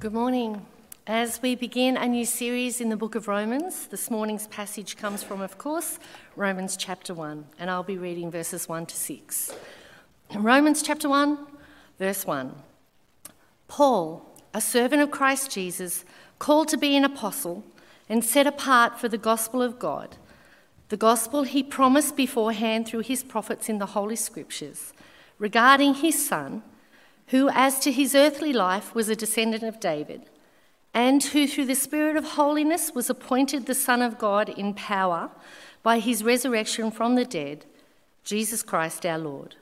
Good morning. As we begin a new series in the book of Romans, this morning's passage comes from, of course, Romans chapter 1, and I'll be reading verses 1 to 6. Romans chapter 1, verse 1. Paul, a servant of Christ Jesus, called to be an apostle and set apart for the gospel of God, the gospel he promised beforehand through his prophets in the Holy Scriptures, regarding his Son who, as to his earthly life, was a descendant of David, and who, through the Spirit of holiness, was appointed the Son of God in power by his resurrection from the dead, Jesus Christ our Lord.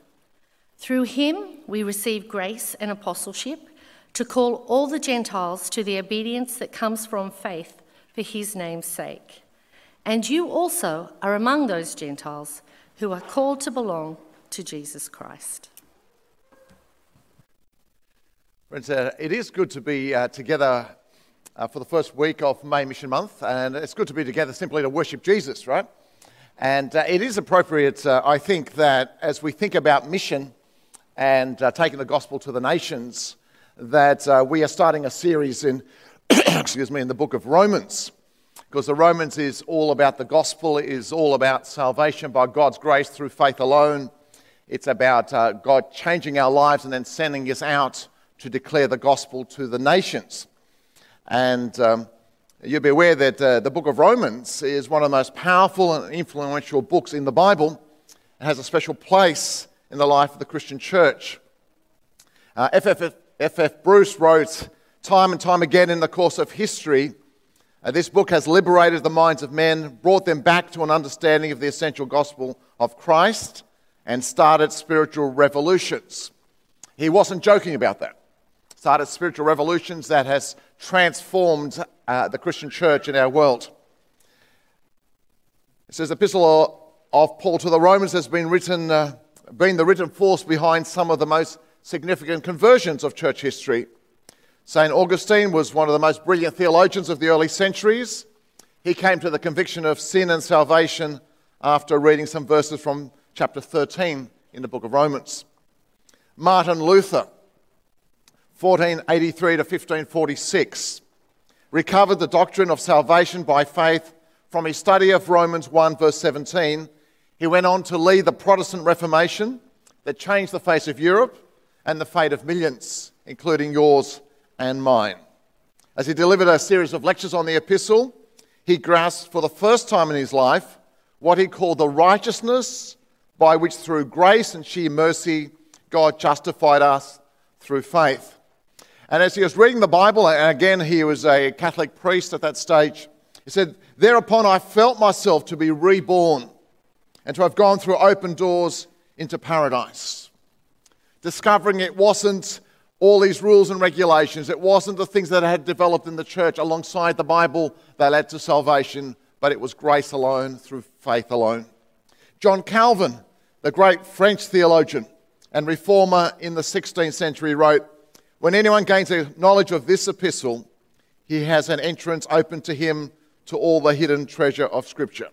Through him we receive grace and apostleship to call all the Gentiles to the obedience that comes from faith for his name's sake. And you also are among those Gentiles who are called to belong to Jesus Christ. Friends, uh, it is good to be uh, together uh, for the first week of May Mission Month, and it's good to be together simply to worship Jesus, right? And uh, it is appropriate, uh, I think, that as we think about mission and uh, taking the gospel to the nations, that we are starting a series in, excuse me, in the book of Romans, because the Romans is all about the gospel, it is all about salvation by God's grace through faith alone. It's about God changing our lives and then sending us out to declare the gospel to the nations. And um, you'll be aware that uh, the book of Romans is one of the most powerful and influential books in the Bible. It has a special place in the life of the Christian church. Uh, F.F. F. Bruce wrote time and time again in the course of history uh, this book has liberated the minds of men, brought them back to an understanding of the essential gospel of Christ, and started spiritual revolutions. He wasn't joking about that started spiritual revolutions that has transformed uh, the Christian church in our world. It says, Epistle of Paul to the Romans has been written, uh, been the written force behind some of the most significant conversions of church history. St. Augustine was one of the most brilliant theologians of the early centuries. He came to the conviction of sin and salvation after reading some verses from chapter 13 in the book of Romans. Martin Luther 1483 to 1546, recovered the doctrine of salvation by faith from his study of Romans 1, verse 17. He went on to lead the Protestant Reformation that changed the face of Europe and the fate of millions, including yours and mine. As he delivered a series of lectures on the epistle, he grasped for the first time in his life what he called the righteousness by which, through grace and sheer mercy, God justified us through faith. And as he was reading the Bible, and again, he was a Catholic priest at that stage, he said, Thereupon I felt myself to be reborn and to have gone through open doors into paradise. Discovering it wasn't all these rules and regulations, it wasn't the things that had developed in the church alongside the Bible that led to salvation, but it was grace alone through faith alone. John Calvin, the great French theologian and reformer in the 16th century, wrote, when anyone gains a knowledge of this epistle, he has an entrance open to him to all the hidden treasure of Scripture.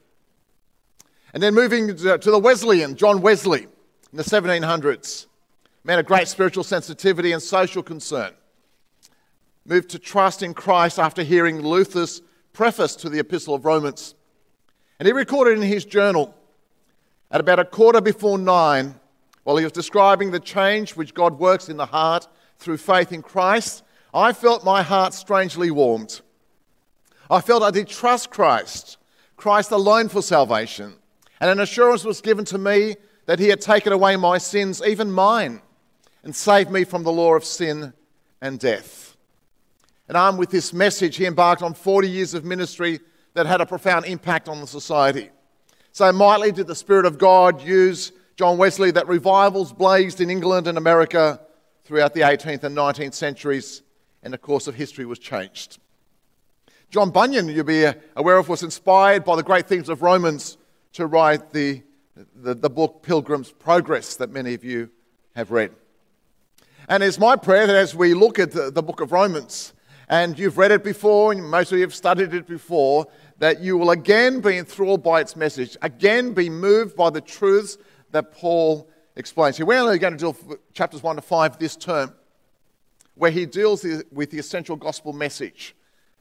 And then moving to the Wesleyan, John Wesley, in the 1700s, man of great spiritual sensitivity and social concern, moved to trust in Christ after hearing Luther's preface to the Epistle of Romans. And he recorded in his journal at about a quarter before nine, while he was describing the change which God works in the heart through faith in Christ, I felt my heart strangely warmed. I felt I did trust Christ, Christ alone for salvation. And an assurance was given to me that He had taken away my sins, even mine, and saved me from the law of sin and death. And armed with this message, he embarked on 40 years of ministry that had a profound impact on the society. So mightily did the Spirit of God use John Wesley that revivals blazed in England and America throughout the 18th and 19th centuries, and the course of history was changed. John Bunyan, you'll be aware of, was inspired by the great themes of Romans to write the, the, the book Pilgrim's Progress that many of you have read. And it's my prayer that as we look at the, the book of Romans, and you've read it before, and most of you have studied it before, that you will again be enthralled by its message, again be moved by the truths that Paul explains here. We're only going to do chapters 1 to 5 this term. where he deals with the essential gospel message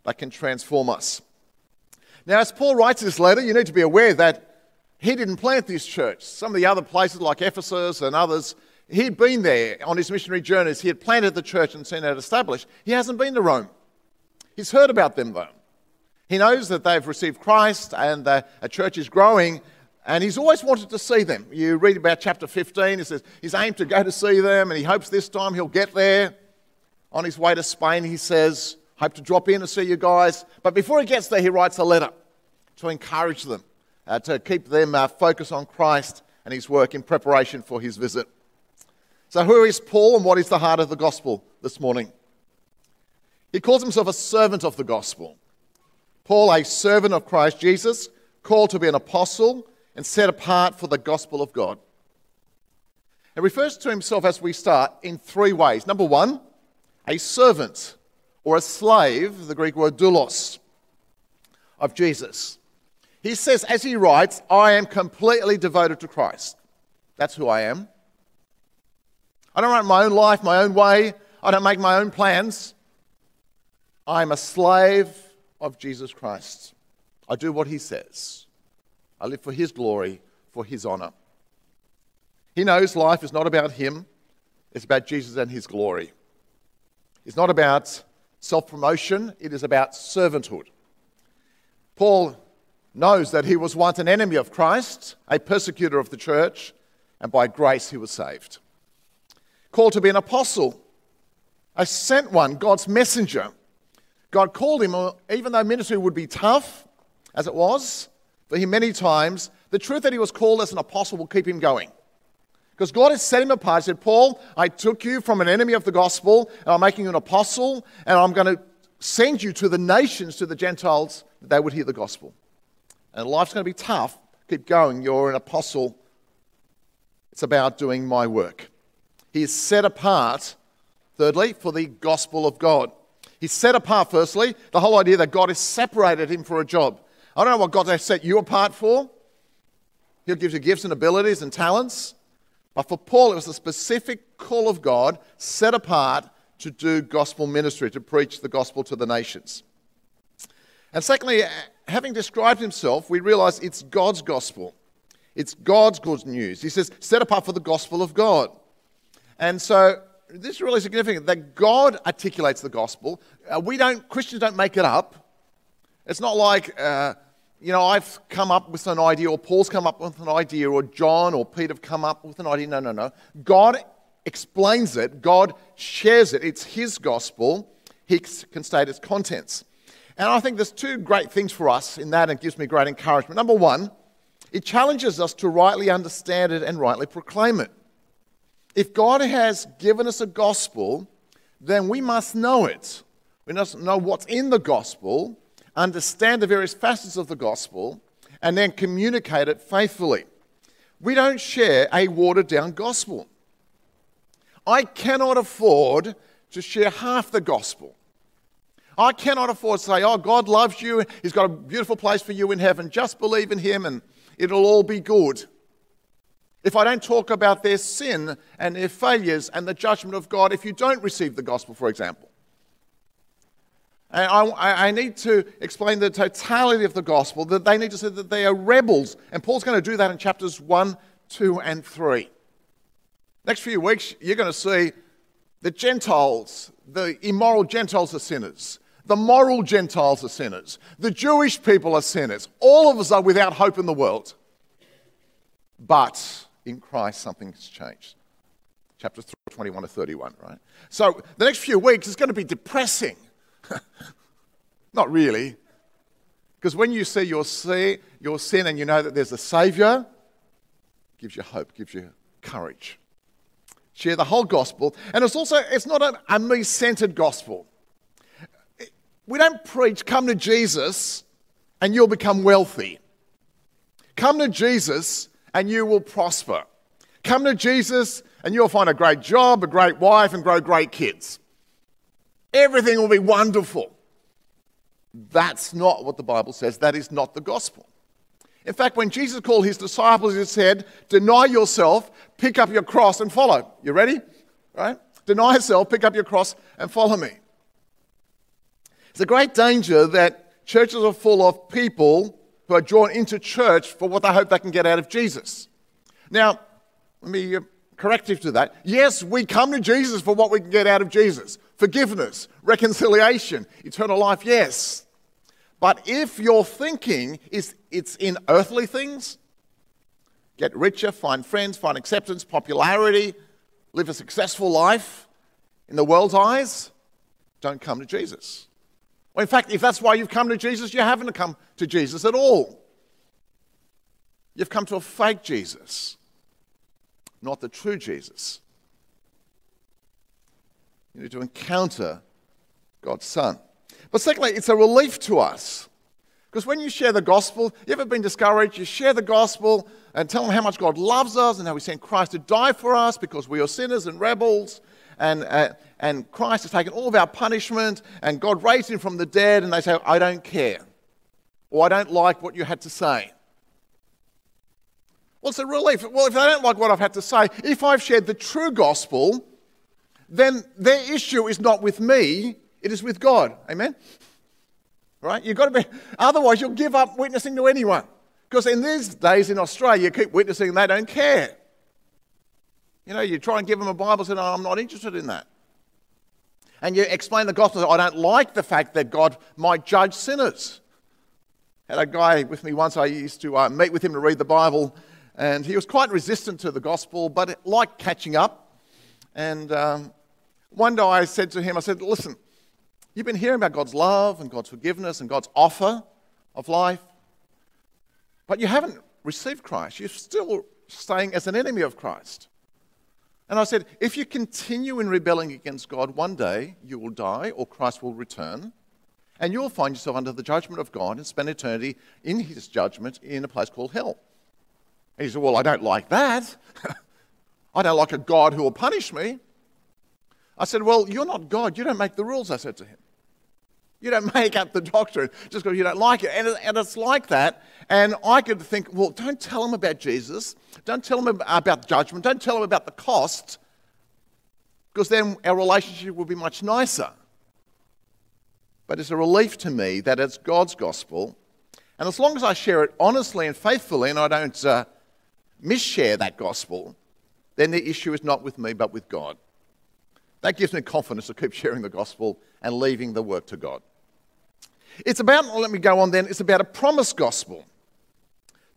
that can transform us. Now, as Paul writes this letter, you need to be aware that he didn't plant this church. Some of the other places, like Ephesus and others, he'd been there on his missionary journeys. He had planted the church and seen it established. He hasn't been to Rome. He's heard about them, though. He knows that they've received Christ and a church is growing, and he's always wanted to see them. You read about chapter 15, he says he's aimed to go to see them, and he hopes this time he'll get there. On his way to Spain, he says, Hope to drop in and see you guys. But before he gets there, he writes a letter to encourage them, uh, to keep them uh, focused on Christ and his work in preparation for his visit. So, who is Paul and what is the heart of the gospel this morning? He calls himself a servant of the gospel. Paul, a servant of Christ Jesus, called to be an apostle and set apart for the gospel of God. He refers to himself as we start in three ways. Number one, a servant or a slave, the Greek word doulos, of Jesus. He says, as he writes, I am completely devoted to Christ. That's who I am. I don't run my own life my own way. I don't make my own plans. I'm a slave of Jesus Christ. I do what he says. I live for his glory, for his honor. He knows life is not about him, it's about Jesus and his glory. It's not about self promotion, it is about servanthood. Paul knows that he was once an enemy of Christ, a persecutor of the church, and by grace he was saved. Called to be an apostle, a sent one, God's messenger. God called him, even though ministry would be tough, as it was for him many times, the truth that he was called as an apostle will keep him going. Because God has set him apart. He said, Paul, I took you from an enemy of the gospel, and I'm making you an apostle, and I'm going to send you to the nations, to the Gentiles, that they would hear the gospel. And life's going to be tough. Keep going. You're an apostle. It's about doing my work. He is set apart, thirdly, for the gospel of God. He's set apart, firstly, the whole idea that God has separated him for a job. I don't know what God has set you apart for. He'll give you gifts and abilities and talents. But for Paul, it was a specific call of God set apart to do gospel ministry, to preach the gospel to the nations. And secondly, having described himself, we realize it's God's gospel. It's God's good news. He says, set apart for the gospel of God. And so this is really significant that God articulates the gospel. Uh, we don't, Christians don't make it up. It's not like, uh, you know, I've come up with an idea, or Paul's come up with an idea, or John or Pete have come up with an idea. No, no, no. God explains it, God shares it. It's His gospel. He can state its contents. And I think there's two great things for us in that, and gives me great encouragement. Number one, it challenges us to rightly understand it and rightly proclaim it. If God has given us a gospel, then we must know it. We must know what's in the gospel understand the various facets of the gospel, and then communicate it faithfully. We don't share a watered down gospel. I cannot afford to share half the gospel. I cannot afford to say, oh, God loves you. He's got a beautiful place for you in heaven. Just believe in Him and it'll all be good. If I don't talk about their sin and their failures and the judgment of God, if you don't receive the gospel, for example, I, I, need to explain the totality of the gospel, that they need to see that they are rebels. And Paul's going to do that in chapters 1, 2, and 3. Next few weeks, you're going to see the Gentiles, the immoral Gentiles are sinners. The moral Gentiles are sinners. The Jewish people are sinners. All of us are without hope in the world. But in Christ, something's changed. Chapters 21 to 31, right? So the next few weeks is going to be depressing. Not really. Because when you see your, see your sin and you know that there's a Savior, gives you hope, gives you courage. Share the whole gospel. And it's also, it's not a, me centered gospel. We don't preach, come to Jesus and you'll become wealthy. Come to Jesus and you will prosper. Come to Jesus and you'll find a great job, a great wife, and grow great kids. Everything will be wonderful. That's not what the Bible says. That is not the gospel. In fact, when Jesus called his disciples, he said, Deny yourself, pick up your cross, and follow. You ready? Right? Deny yourself, pick up your cross, and follow me. It's a great danger that churches are full of people who are drawn into church for what they hope they can get out of Jesus. Now, let me uh, corrective to that. Yes, we come to Jesus for what we can get out of Jesus forgiveness, reconciliation, eternal life, yes. But if your thinking is it's in earthly things, get richer, find friends, find acceptance, popularity, live a successful life in the world's eyes, don't come to Jesus. Well, in fact, if that's why you've come to Jesus, you haven't come to Jesus at all. You've come to a fake Jesus, not the true Jesus. You need to encounter God's Son. But secondly, it's a relief to us. Because when you share the gospel, you ever been discouraged? You share the gospel and tell them how much God loves us and how He sent Christ to die for us because we are sinners and rebels. And, uh, and Christ has taken all of our punishment and God raised Him from the dead. And they say, I don't care. Or I don't like what you had to say. It's a relief. Well, if they don't like what I've had to say, if I've shared the true gospel, then their issue is not with me, it is with God. Amen? Right? You've got to be, otherwise, you'll give up witnessing to anyone. Because in these days in Australia, you keep witnessing and they don't care. You know, you try and give them a Bible, and I'm not interested in that. And you explain the gospel, I don't like the fact that God might judge sinners. Had a guy with me once, I used to uh, meet with him to read the Bible, and he was quite resistant to the gospel, but liked catching up. And um, one day I said to him, I said, Listen, you've been hearing about God's love and God's forgiveness and God's offer of life, but you haven't received Christ. You're still staying as an enemy of Christ. And I said, if you continue in rebelling against God, one day you will die or Christ will return, and you'll find yourself under the judgment of God and spend eternity in his judgment in a place called hell. And he said, Well, I don't like that. I don't like a God who will punish me. I said, Well, you're not God. You don't make the rules, I said to him. You don't make up the doctrine just because you don't like it. And, and it's like that. And I could think, well, don't tell them about Jesus. Don't tell them about judgment. Don't tell them about the cost, because then our relationship will be much nicer. But it's a relief to me that it's God's gospel. And as long as I share it honestly and faithfully and I don't uh, misshare that gospel, then the issue is not with me but with God. That gives me confidence to keep sharing the gospel and leaving the work to God. It's about, let me go on then, it's about a promised gospel.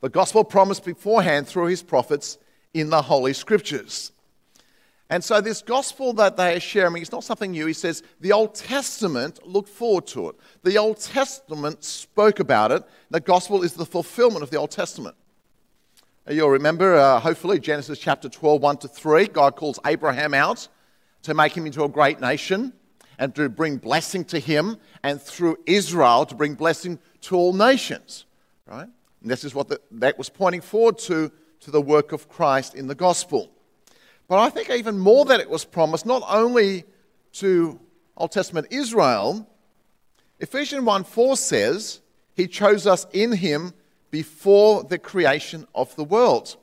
The gospel promised beforehand through his prophets in the Holy Scriptures. And so, this gospel that they are sharing is not something new. He says the Old Testament looked forward to it. The Old Testament spoke about it. The gospel is the fulfillment of the Old Testament. You'll remember, uh, hopefully, Genesis chapter 12, 1 to 3. God calls Abraham out to make him into a great nation and to bring blessing to him, and through Israel to bring blessing to all nations. Right? And this is what the, that was pointing forward to, to the work of Christ in the gospel. But I think even more that it was promised not only to Old Testament Israel, Ephesians 1 4 says, He chose us in Him before the creation of the world.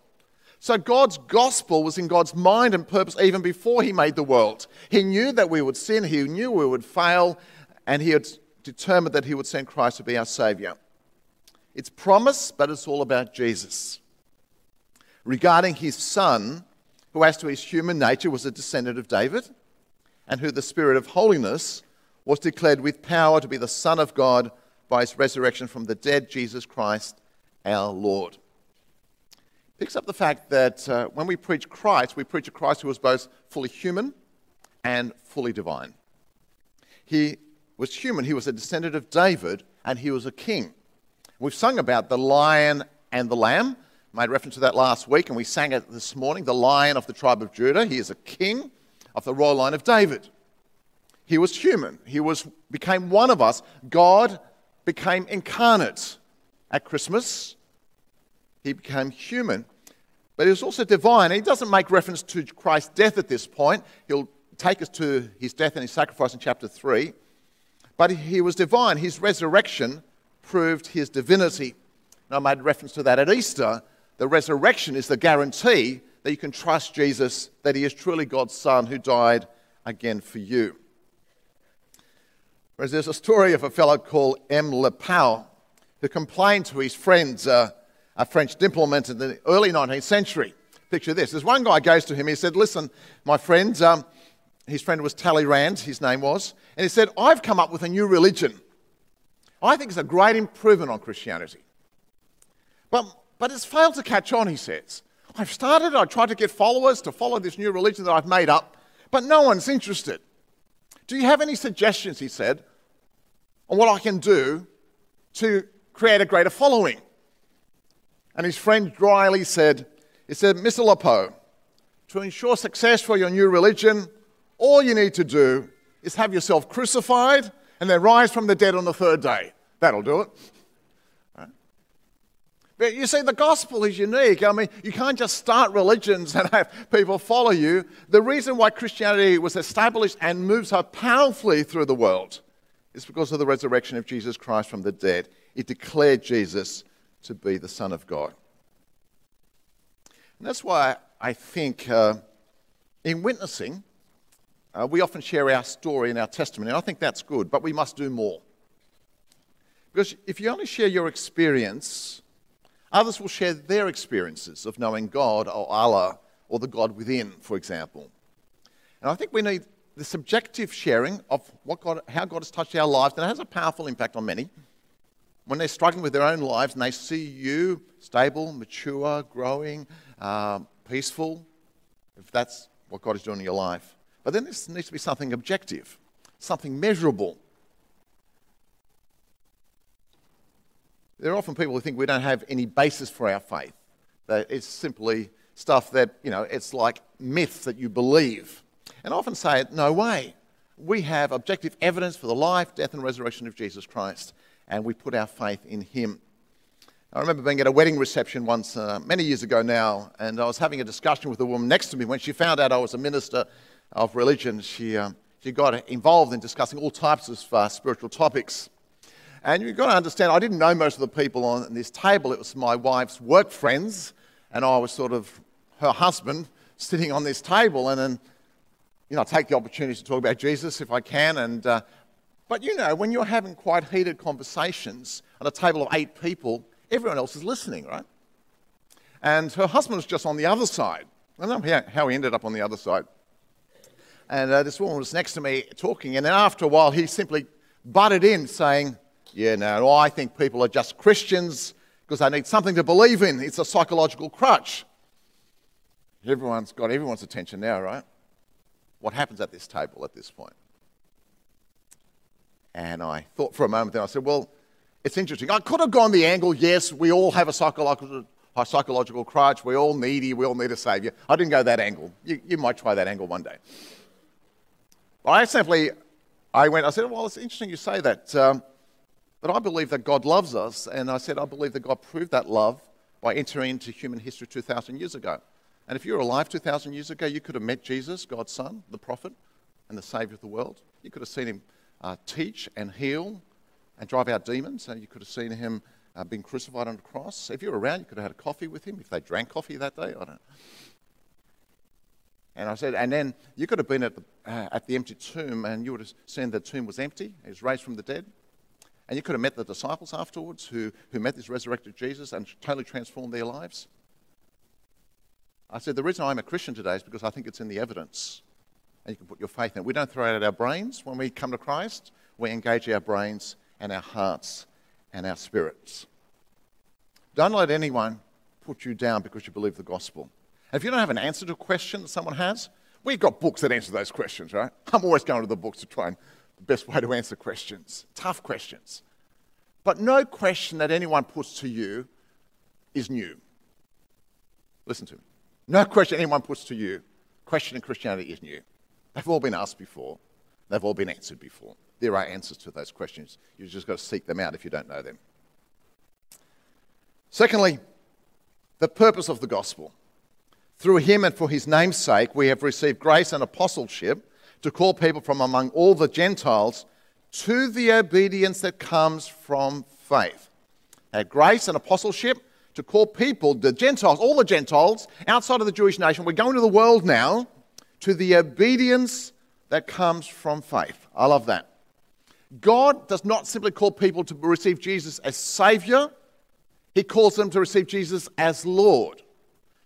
So God's gospel was in God's mind and purpose even before He made the world. He knew that we would sin, He knew we would fail, and He had determined that He would send Christ to be our Savior. It's promise, but it's all about Jesus. Regarding His Son, who, as to his human nature, was a descendant of David, and who the Spirit of holiness was declared with power to be the Son of God by his resurrection from the dead, Jesus Christ, our Lord picks up the fact that uh, when we preach Christ, we preach a Christ who was both fully human and fully divine. He was human, he was a descendant of David, and he was a king. We've sung about the lion and the lamb. Made reference to that last week, and we sang it this morning. The lion of the tribe of Judah. He is a king of the royal line of David. He was human. He was, became one of us. God became incarnate at Christmas. He became human but he was also divine. He doesn't make reference to Christ's death at this point. He'll take us to his death and his sacrifice in chapter 3. But he was divine. His resurrection proved his divinity. And I made reference to that at Easter. The resurrection is the guarantee that you can trust Jesus, that he is truly God's Son who died again for you. Whereas there's a story of a fellow called M. Lepau who complained to his friends, uh, a French diplomat in the early 19th century. Picture this. There's one guy goes to him, he said, Listen, my friends, um, his friend was Talleyrand, his name was, and he said, I've come up with a new religion. I think it's a great improvement on Christianity. But, but it's failed to catch on, he says. I've started, I tried to get followers to follow this new religion that I've made up, but no one's interested. Do you have any suggestions, he said, on what I can do to create a greater following? And his friend dryly said, he said, Mr. Lepau, to ensure success for your new religion, all you need to do is have yourself crucified and then rise from the dead on the third day. That'll do it. But you see, the gospel is unique. I mean, you can't just start religions and have people follow you. The reason why Christianity was established and moves so powerfully through the world is because of the resurrection of Jesus Christ from the dead. It declared Jesus to be the Son of God. And that's why I think uh, in witnessing, uh, we often share our story and our testimony, and I think that's good, but we must do more. Because if you only share your experience, Others will share their experiences of knowing God or Allah or the God within, for example. And I think we need the subjective sharing of what God, how God has touched our lives, and it has a powerful impact on many. When they're struggling with their own lives and they see you stable, mature, growing, um, peaceful, if that's what God is doing in your life. But then this needs to be something objective, something measurable, There are often people who think we don't have any basis for our faith, that it's simply stuff that, you know, it's like myths that you believe. And I often say, no way. We have objective evidence for the life, death, and resurrection of Jesus Christ, and we put our faith in Him. I remember being at a wedding reception once, uh, many years ago now, and I was having a discussion with a woman next to me. When she found out I was a minister of religion, she, uh, she got involved in discussing all types of uh, spiritual topics. And you've got to understand, I didn't know most of the people on this table. It was my wife's work friends, and I was sort of her husband sitting on this table. And then, you know, I take the opportunity to talk about Jesus if I can. And, uh, but you know, when you're having quite heated conversations at a table of eight people, everyone else is listening, right? And her husband was just on the other side. I don't know how he ended up on the other side. And uh, this woman was next to me talking, and then after a while, he simply butted in saying, yeah, no, I think people are just Christians because they need something to believe in. It's a psychological crutch. Everyone's got everyone's attention now, right? What happens at this table at this point? And I thought for a moment, then I said, well, it's interesting. I could have gone the angle, yes, we all have a psychological, a psychological crutch, we're all needy, we all need a savior. I didn't go that angle. You, you might try that angle one day. I simply, I went, I said, well, it's interesting you say that. Um, but I believe that God loves us, and I said I believe that God proved that love by entering into human history 2,000 years ago. And if you were alive 2,000 years ago, you could have met Jesus, God's Son, the prophet, and the Savior of the world. You could have seen him uh, teach and heal and drive out demons, and you could have seen him uh, being crucified on the cross. If you were around, you could have had a coffee with him if they drank coffee that day. I don't know. And I said, and then you could have been at the, uh, at the empty tomb and you would have seen the tomb was empty. He was raised from the dead. And you could have met the disciples afterwards who, who met this resurrected Jesus and totally transformed their lives. I said, the reason I'm a Christian today is because I think it's in the evidence. And you can put your faith in it. We don't throw it out our brains when we come to Christ, we engage our brains and our hearts and our spirits. Don't let anyone put you down because you believe the gospel. And if you don't have an answer to a question that someone has, we've got books that answer those questions, right? I'm always going to the books to try and the best way to answer questions, tough questions. But no question that anyone puts to you is new. Listen to me. No question anyone puts to you, questioning Christianity is new. They've all been asked before, they've all been answered before. There are answers to those questions. You've just got to seek them out if you don't know them. Secondly, the purpose of the gospel. Through him and for his name's sake, we have received grace and apostleship to call people from among all the Gentiles to the obedience that comes from faith. Had grace and apostleship to call people, the Gentiles, all the Gentiles outside of the Jewish nation, we're going to the world now, to the obedience that comes from faith. I love that. God does not simply call people to receive Jesus as Savior, He calls them to receive Jesus as Lord,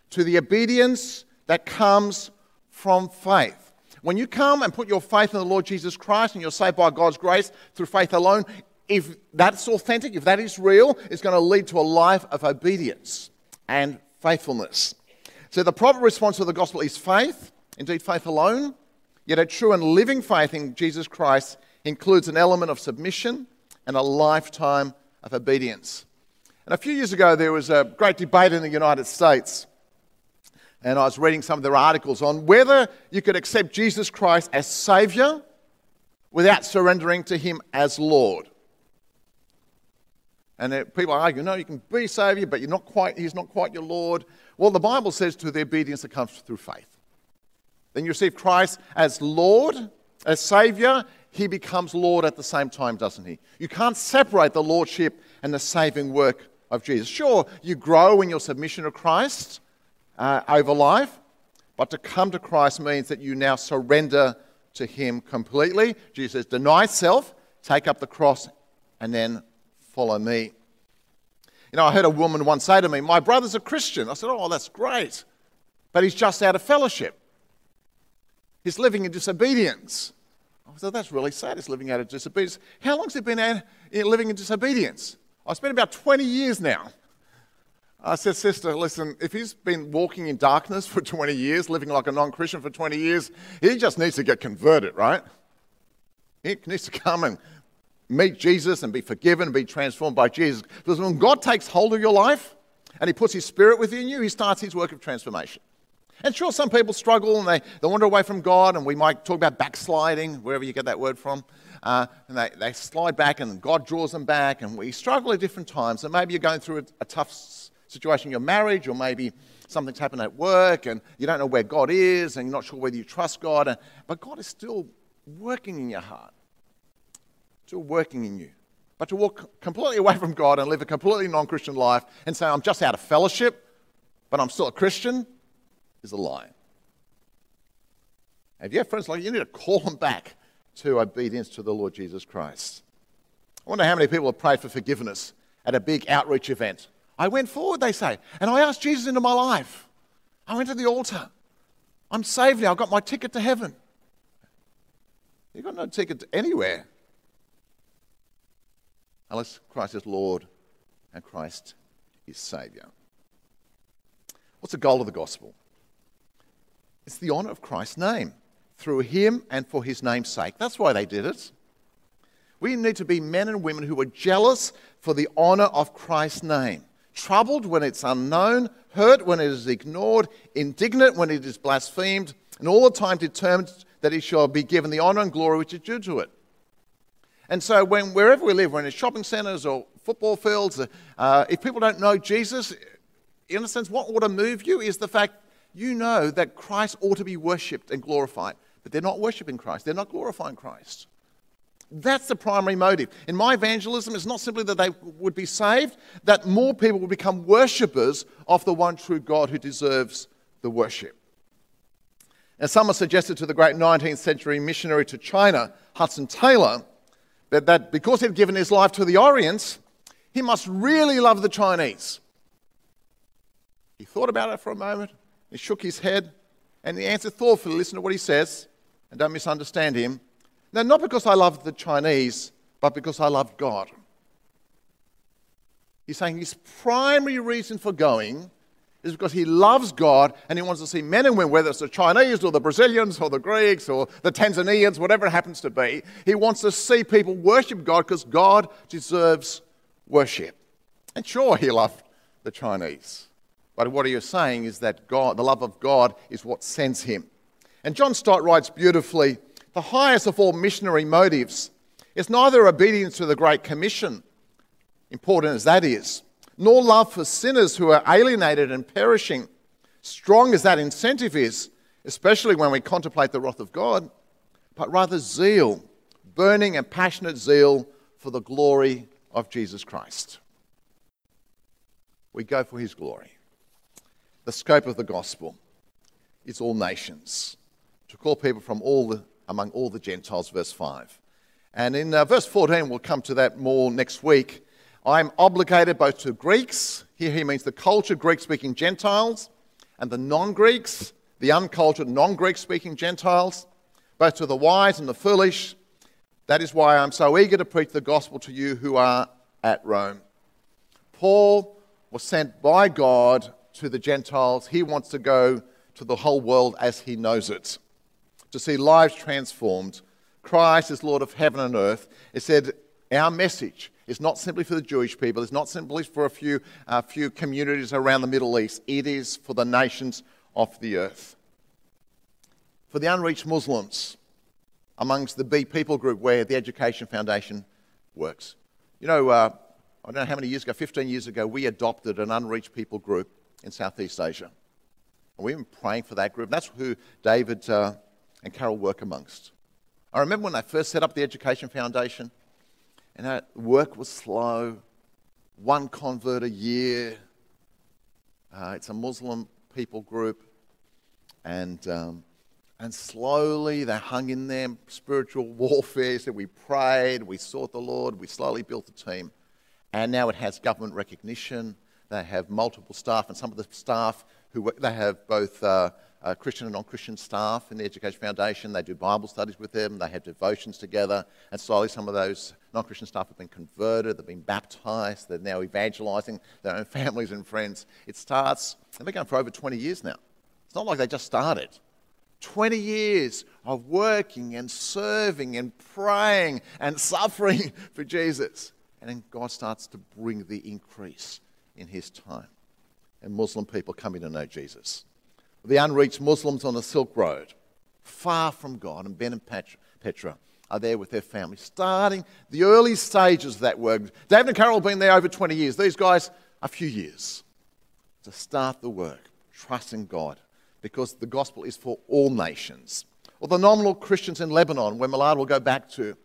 to the obedience that comes from faith. When you come and put your faith in the Lord Jesus Christ and you're saved by God's grace through faith alone, if that's authentic, if that is real, it's going to lead to a life of obedience and faithfulness. So the proper response to the gospel is faith, indeed faith alone. Yet a true and living faith in Jesus Christ includes an element of submission and a lifetime of obedience. And a few years ago, there was a great debate in the United States. And I was reading some of their articles on whether you could accept Jesus Christ as Savior without surrendering to Him as Lord. And uh, people argue, no, you can be Savior, but you're not quite, He's not quite your Lord. Well, the Bible says to the obedience that comes through faith. Then you receive Christ as Lord, as Savior, He becomes Lord at the same time, doesn't He? You can't separate the Lordship and the saving work of Jesus. Sure, you grow in your submission to Christ uh, over life, but to come to Christ means that you now surrender to Him completely. Jesus says, deny self, take up the cross, and then follow me. You know, I heard a woman once say to me, My brother's a Christian. I said, Oh, that's great. But he's just out of fellowship. He's living in disobedience. I said, That's really sad. He's living out of disobedience. How long has he been living in disobedience? I spent about 20 years now. I said, Sister, listen, if he's been walking in darkness for 20 years, living like a non Christian for 20 years, he just needs to get converted, right? He needs to come and meet Jesus and be forgiven and be transformed by Jesus. Because when God takes hold of your life and He puts His Spirit within you, He starts His work of transformation. And sure, some people struggle and they, they wander away from God, and we might talk about backsliding, wherever you get that word from. Uh, and they, they slide back, and God draws them back, and we struggle at different times. And maybe you're going through a, a tough situation in your marriage, or maybe something's happened at work, and you don't know where God is, and you're not sure whether you trust God. And, but God is still working in your heart still working in you. But to walk completely away from God and live a completely non Christian life and say, I'm just out of fellowship, but I'm still a Christian, is a lie. If you have friends like you need to call them back to obedience to the Lord Jesus Christ? I wonder how many people have prayed for forgiveness at a big outreach event. I went forward, they say, and I asked Jesus into my life. I went to the altar. I'm saved now. I've got my ticket to heaven. You've got no ticket to anywhere unless Christ is Lord and Christ is Saviour. What's the goal of the gospel? It's the honour of Christ's name through him and for his name's sake. That's why they did it. We need to be men and women who are jealous for the honour of Christ's name, troubled when it's unknown, hurt when it is ignored, indignant when it is blasphemed, and all the time determined that it shall be given the honour and glory which is due to it. And so, when, wherever we live, we're in shopping centres or football fields, uh, if people don't know Jesus, in a sense, what ought to move you is the fact you know that Christ ought to be worshipped and glorified. But they're not worshipping Christ, they're not glorifying Christ. That's the primary motive. In my evangelism, it's not simply that they would be saved, that more people would become worshippers of the one true God who deserves the worship. And some someone suggested to the great 19th century missionary to China, Hudson Taylor, that, that because he'd given his life to the Orient, he must really love the Chinese. He thought about it for a moment, he shook his head, and he answered thoughtfully listen to what he says, and don't misunderstand him. Now, not because I love the Chinese, but because I love God. He's saying his primary reason for going is because he loves God and he wants to see men and women, whether it's the Chinese or the Brazilians or the Greeks or the Tanzanians, whatever it happens to be. He wants to see people worship God because God deserves worship. And sure, he loved the Chinese. But what is saying is that God, the love of God is what sends him. And John Stott writes beautifully the highest of all missionary motives is neither obedience to the Great Commission, important as that is, nor love for sinners who are alienated and perishing, strong as that incentive is, especially when we contemplate the wrath of God, but rather zeal, burning and passionate zeal for the glory of Jesus Christ. We go for his glory. The scope of the gospel is all nations, to call people from all the among all the Gentiles, verse 5. And in uh, verse 14, we'll come to that more next week. I'm obligated both to Greeks, here he means the cultured Greek speaking Gentiles, and the non Greeks, the uncultured non Greek speaking Gentiles, both to the wise and the foolish. That is why I'm so eager to preach the gospel to you who are at Rome. Paul was sent by God to the Gentiles. He wants to go to the whole world as he knows it, to see lives transformed. Christ is Lord of heaven and earth. It said, Our message is not simply for the Jewish people, it's not simply for a few, uh, few communities around the Middle East, it is for the nations of the earth. For the unreached Muslims, amongst the B people group where the Education Foundation works. You know, uh, I don't know how many years ago, 15 years ago, we adopted an unreached people group in Southeast Asia. And we've been praying for that group. That's who David uh, and Carol work amongst. I remember when they first set up the Education Foundation, and that work was slow, one convert a year. Uh, it's a Muslim people group, and um, and slowly they hung in there. Spiritual warfare. So we prayed, we sought the Lord, we slowly built the team, and now it has government recognition. They have multiple staff, and some of the staff who they have both uh, uh, Christian and non-Christian staff in the Education Foundation. They do Bible studies with them. They have devotions together, and slowly some of those non-Christian staff have been converted. They've been baptized. They're now evangelizing their own families and friends. It starts. They've been going for over 20 years now. It's not like they just started. 20 years of working and serving and praying and suffering for Jesus. And then God starts to bring the increase in his time. And Muslim people coming to know Jesus. The unreached Muslims on the Silk Road, far from God, and Ben and Petra are there with their family, starting the early stages of that work. David and Carol have been there over 20 years. These guys, a few years to start the work, trusting God because the gospel is for all nations. Or the nominal Christians in Lebanon, where Millard will go back to,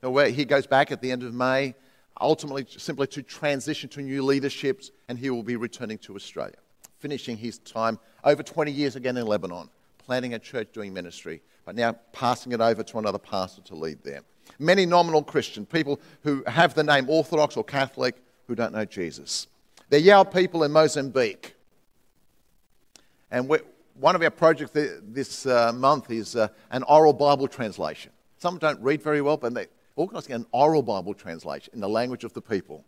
where he goes back at the end of May, ultimately simply to transition to new leaderships, and he will be returning to Australia, finishing his time over 20 years again in Lebanon, planting a church, doing ministry, but now passing it over to another pastor to lead there. Many nominal Christian, people who have the name Orthodox or Catholic, who don't know Jesus. They're Yao people in Mozambique. And one of our projects this uh, month is uh, an oral Bible translation. Some don't read very well, but they're organising an oral Bible translation in the language of the people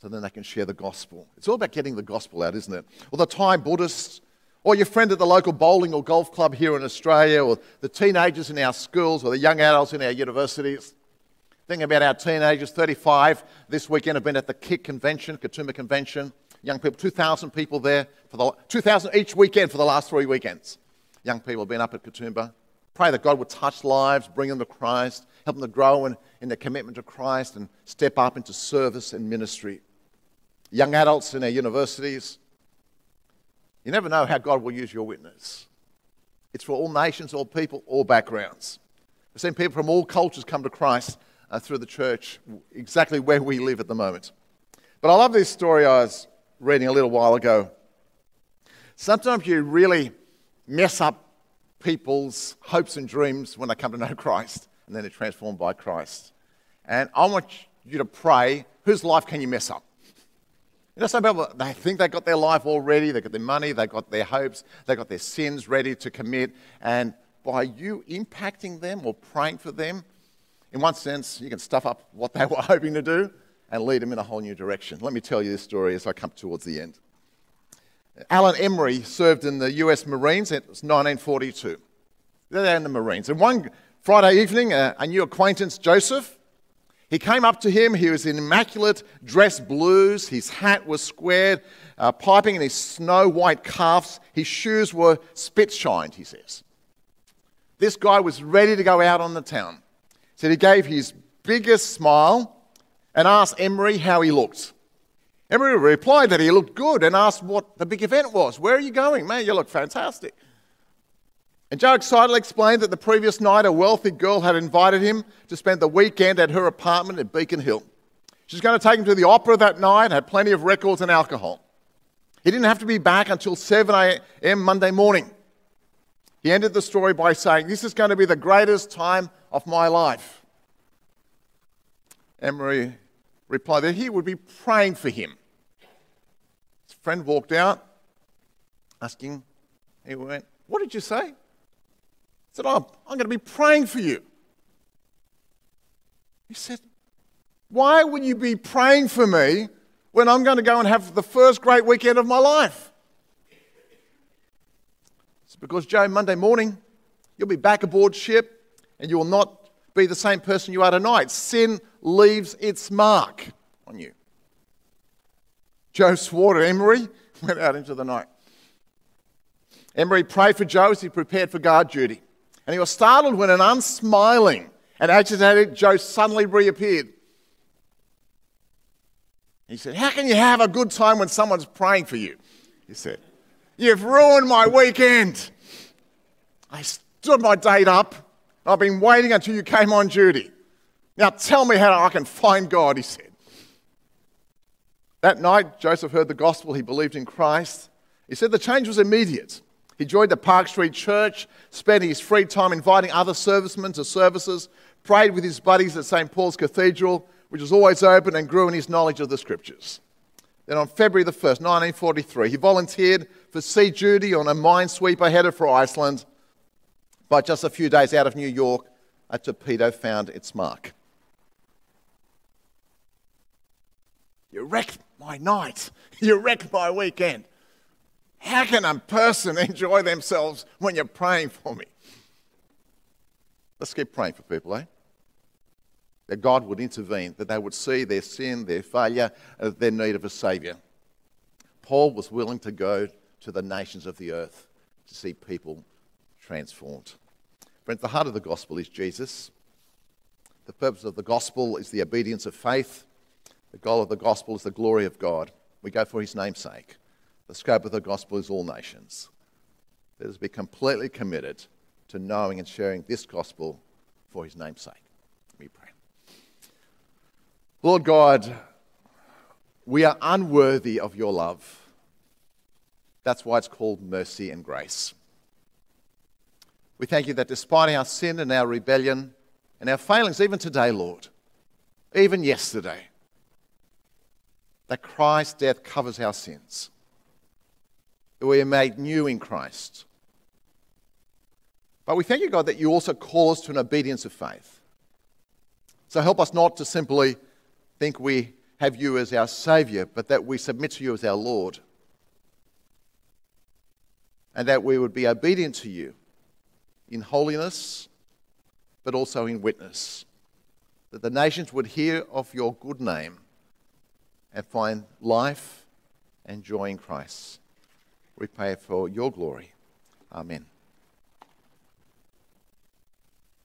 so then they can share the gospel. It's all about getting the gospel out, isn't it? Or the Thai Buddhists, or your friend at the local bowling or golf club here in Australia, or the teenagers in our schools, or the young adults in our universities. Think about our teenagers, 35 this weekend have been at the KIC convention, Katoomba convention young people, 2,000 people there, for the 2,000 each weekend for the last three weekends. Young people have been up at Katoomba. Pray that God would touch lives, bring them to Christ, help them to grow in, in their commitment to Christ and step up into service and ministry. Young adults in our universities, you never know how God will use your witness. It's for all nations, all people, all backgrounds. We've seen people from all cultures come to Christ uh, through the church, exactly where we live at the moment. But I love this story I was reading a little while ago. Sometimes you really mess up people's hopes and dreams when they come to know Christ and then they're transformed by Christ. And I want you to pray whose life can you mess up? You know, some people, they think they've got their life all ready, they've got their money, they've got their hopes, they've got their sins ready to commit. And by you impacting them or praying for them, in one sense, you can stuff up what they were hoping to do and lead them in a whole new direction. Let me tell you this story as I come towards the end. Alan Emery served in the US Marines. It was 1942. They're in the Marines. And one Friday evening, a, a new acquaintance, Joseph, he came up to him. He was in immaculate dress blues. His hat was squared, uh, piping in his snow white cuffs. His shoes were spit shined, he says. This guy was ready to go out on the town. So he gave his biggest smile and asked Emery how he looked. Emery replied that he looked good and asked what the big event was. Where are you going? Man, you look fantastic. And Joe excitedly explained that the previous night a wealthy girl had invited him to spend the weekend at her apartment in Beacon Hill. She's going to take him to the opera that night, had plenty of records and alcohol. He didn't have to be back until 7 a.m. Monday morning. He ended the story by saying, This is going to be the greatest time of my life. Emery replied that he would be praying for him. His friend walked out, asking, He went, What did you say? He said, oh, I'm going to be praying for you. He said, Why would you be praying for me when I'm going to go and have the first great weekend of my life? It's because, Joe, Monday morning, you'll be back aboard ship and you will not be the same person you are tonight. Sin leaves its mark on you. Joe swore to Emery, went out into the night. Emery prayed for Joe as he prepared for guard duty. And he was startled when an unsmiling and agitated Joe suddenly reappeared. He said, How can you have a good time when someone's praying for you? He said, You've ruined my weekend. I stood my date up. I've been waiting until you came on duty. Now tell me how I can find God, he said. That night, Joseph heard the gospel. He believed in Christ. He said the change was immediate. He joined the Park Street Church, spent his free time inviting other servicemen to services, prayed with his buddies at St. Paul's Cathedral, which was always open, and grew in his knowledge of the scriptures. Then on February the 1st, 1943, he volunteered for sea duty on a minesweeper headed for Iceland. But just a few days out of New York, a torpedo found its mark. You wrecked my night. You wrecked my weekend. How can a person enjoy themselves when you're praying for me? Let's keep praying for people, eh? That God would intervene, that they would see their sin, their failure, and their need of a Saviour. Paul was willing to go to the nations of the earth to see people transformed. Friends, the heart of the gospel is Jesus. The purpose of the gospel is the obedience of faith. The goal of the gospel is the glory of God. We go for his name's sake. The scope of the gospel is all nations. Let us be completely committed to knowing and sharing this gospel for his name's sake. We pray. Lord God, we are unworthy of your love. That's why it's called mercy and grace. We thank you that despite our sin and our rebellion and our failings, even today, Lord, even yesterday, that Christ's death covers our sins, that we are made new in Christ. But we thank you, God, that you also call us to an obedience of faith. So help us not to simply think we have you as our Saviour, but that we submit to you as our Lord. And that we would be obedient to you in holiness, but also in witness. That the nations would hear of your good name and find life and joy in Christ. We pray for your glory. Amen.